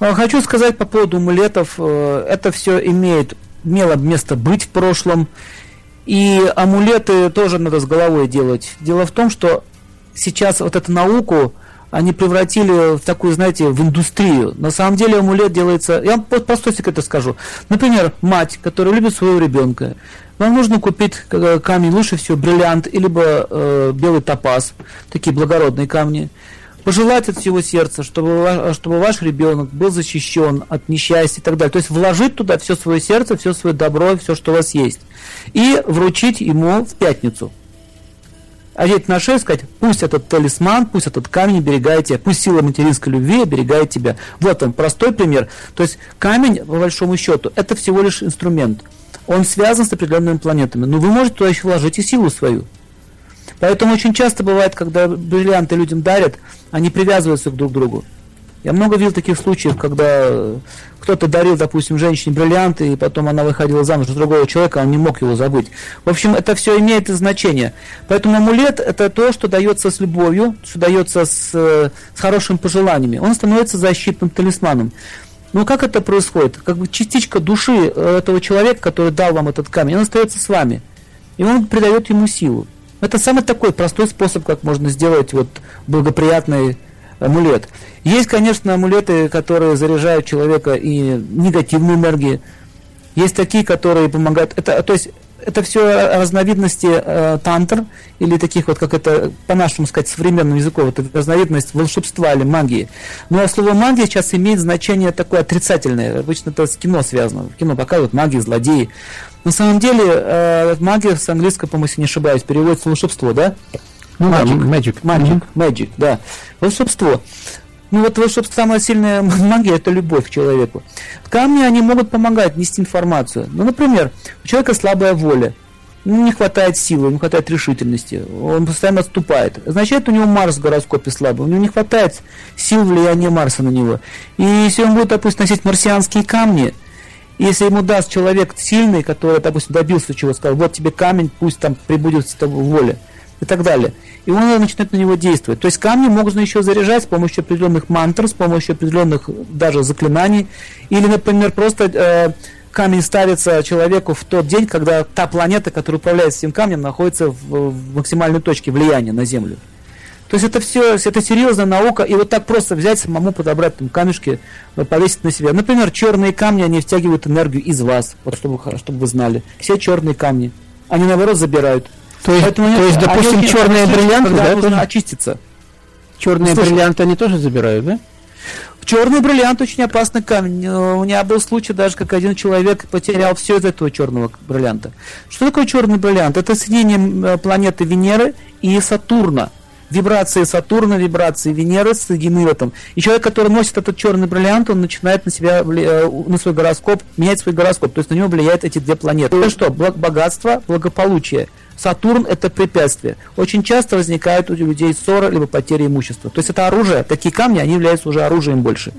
А, хочу сказать по поводу амулетов. Э, это все имеет, имело место быть в прошлом. И амулеты тоже надо с головой делать. Дело в том, что сейчас вот эту науку они превратили в такую, знаете, в индустрию. На самом деле амулет делается... Я вам простой секрет скажу. Например, мать, которая любит своего ребенка. Вам нужно купить э, камень, лучше всего бриллиант, либо э, белый топаз, такие благородные камни. Пожелать от всего сердца, чтобы, чтобы ваш ребенок был защищен от несчастья и так далее. То есть вложить туда все свое сердце, все свое добро, все, что у вас есть. И вручить ему в пятницу одеть на шею, сказать, пусть этот талисман, пусть этот камень оберегает тебя, пусть сила материнской любви оберегает тебя. Вот он, простой пример. То есть камень, по большому счету, это всего лишь инструмент. Он связан с определенными планетами. Но вы можете туда еще вложить и силу свою. Поэтому очень часто бывает, когда бриллианты людям дарят, они привязываются друг к другу. Я много видел таких случаев, когда кто-то дарил, допустим, женщине бриллианты, и потом она выходила замуж за другого человека, а он не мог его забыть. В общем, это все имеет значение. Поэтому амулет – это то, что дается с любовью, что дается с, с хорошими пожеланиями. Он становится защитным талисманом. Но как это происходит? Как бы частичка души этого человека, который дал вам этот камень, он остается с вами. И он придает ему силу. Это самый такой простой способ, как можно сделать вот благоприятный амулет. Есть, конечно, амулеты, которые заряжают человека и негативной энергией. Есть такие, которые помогают. Это, то есть это все разновидности э, тантр, или таких вот, как это по-нашему сказать, современным языком, это разновидность волшебства или магии. Но слово магия сейчас имеет значение такое отрицательное. Обычно это с кино связано. В кино показывают магии, злодеи. На самом деле, э, магия с английского, по-моему, если не ошибаюсь, переводится волшебство, да? Ну, magic, да, magic. Magic, magic, да. Волшебство. Ну вот волшебство, самая сильная магия – это любовь к человеку. Камни, они могут помогать нести информацию. Ну, например, у человека слабая воля, ну, не хватает силы, не хватает решительности, он постоянно отступает. Означает, у него Марс в гороскопе слабый, у него не хватает сил влияния Марса на него. И если он будет, допустим, носить марсианские камни, если ему даст человек сильный, который, допустим, добился чего, сказал, вот тебе камень, пусть там прибудет с тобой воля – и так далее. И он начинает на него действовать. То есть камни можно еще заряжать с помощью определенных мантр, с помощью определенных даже заклинаний. Или, например, просто э, камень ставится человеку в тот день, когда та планета, которая управляет этим камнем, находится в, в максимальной точке влияния на Землю. То есть это все, это серьезная наука, и вот так просто взять самому подобрать там камешки, э, повесить на себя. Например, черные камни, они втягивают энергию из вас, вот чтобы, чтобы вы знали. Все черные камни. Они наоборот забирают. То есть, Поэтому, то есть допустим, черные бриллианты, да, нужно тоже? очиститься. Черные Слушай, бриллианты они тоже забирают, да? Черный бриллиант очень опасный камень. Э, у меня был случай даже, как один человек потерял все из этого черного бриллианта. Что такое черный бриллиант? Это соединение э, планеты Венеры и Сатурна. Вибрации Сатурна, вибрации Венеры соединены в этом. И человек, который носит этот черный бриллиант, он начинает на себя, э, на свой гороскоп, менять свой гороскоп. То есть на него влияют эти две планеты. Это что? Богатство, благополучие. Сатурн – это препятствие. Очень часто возникает у людей ссора либо потеря имущества. То есть это оружие, такие камни, они являются уже оружием больше.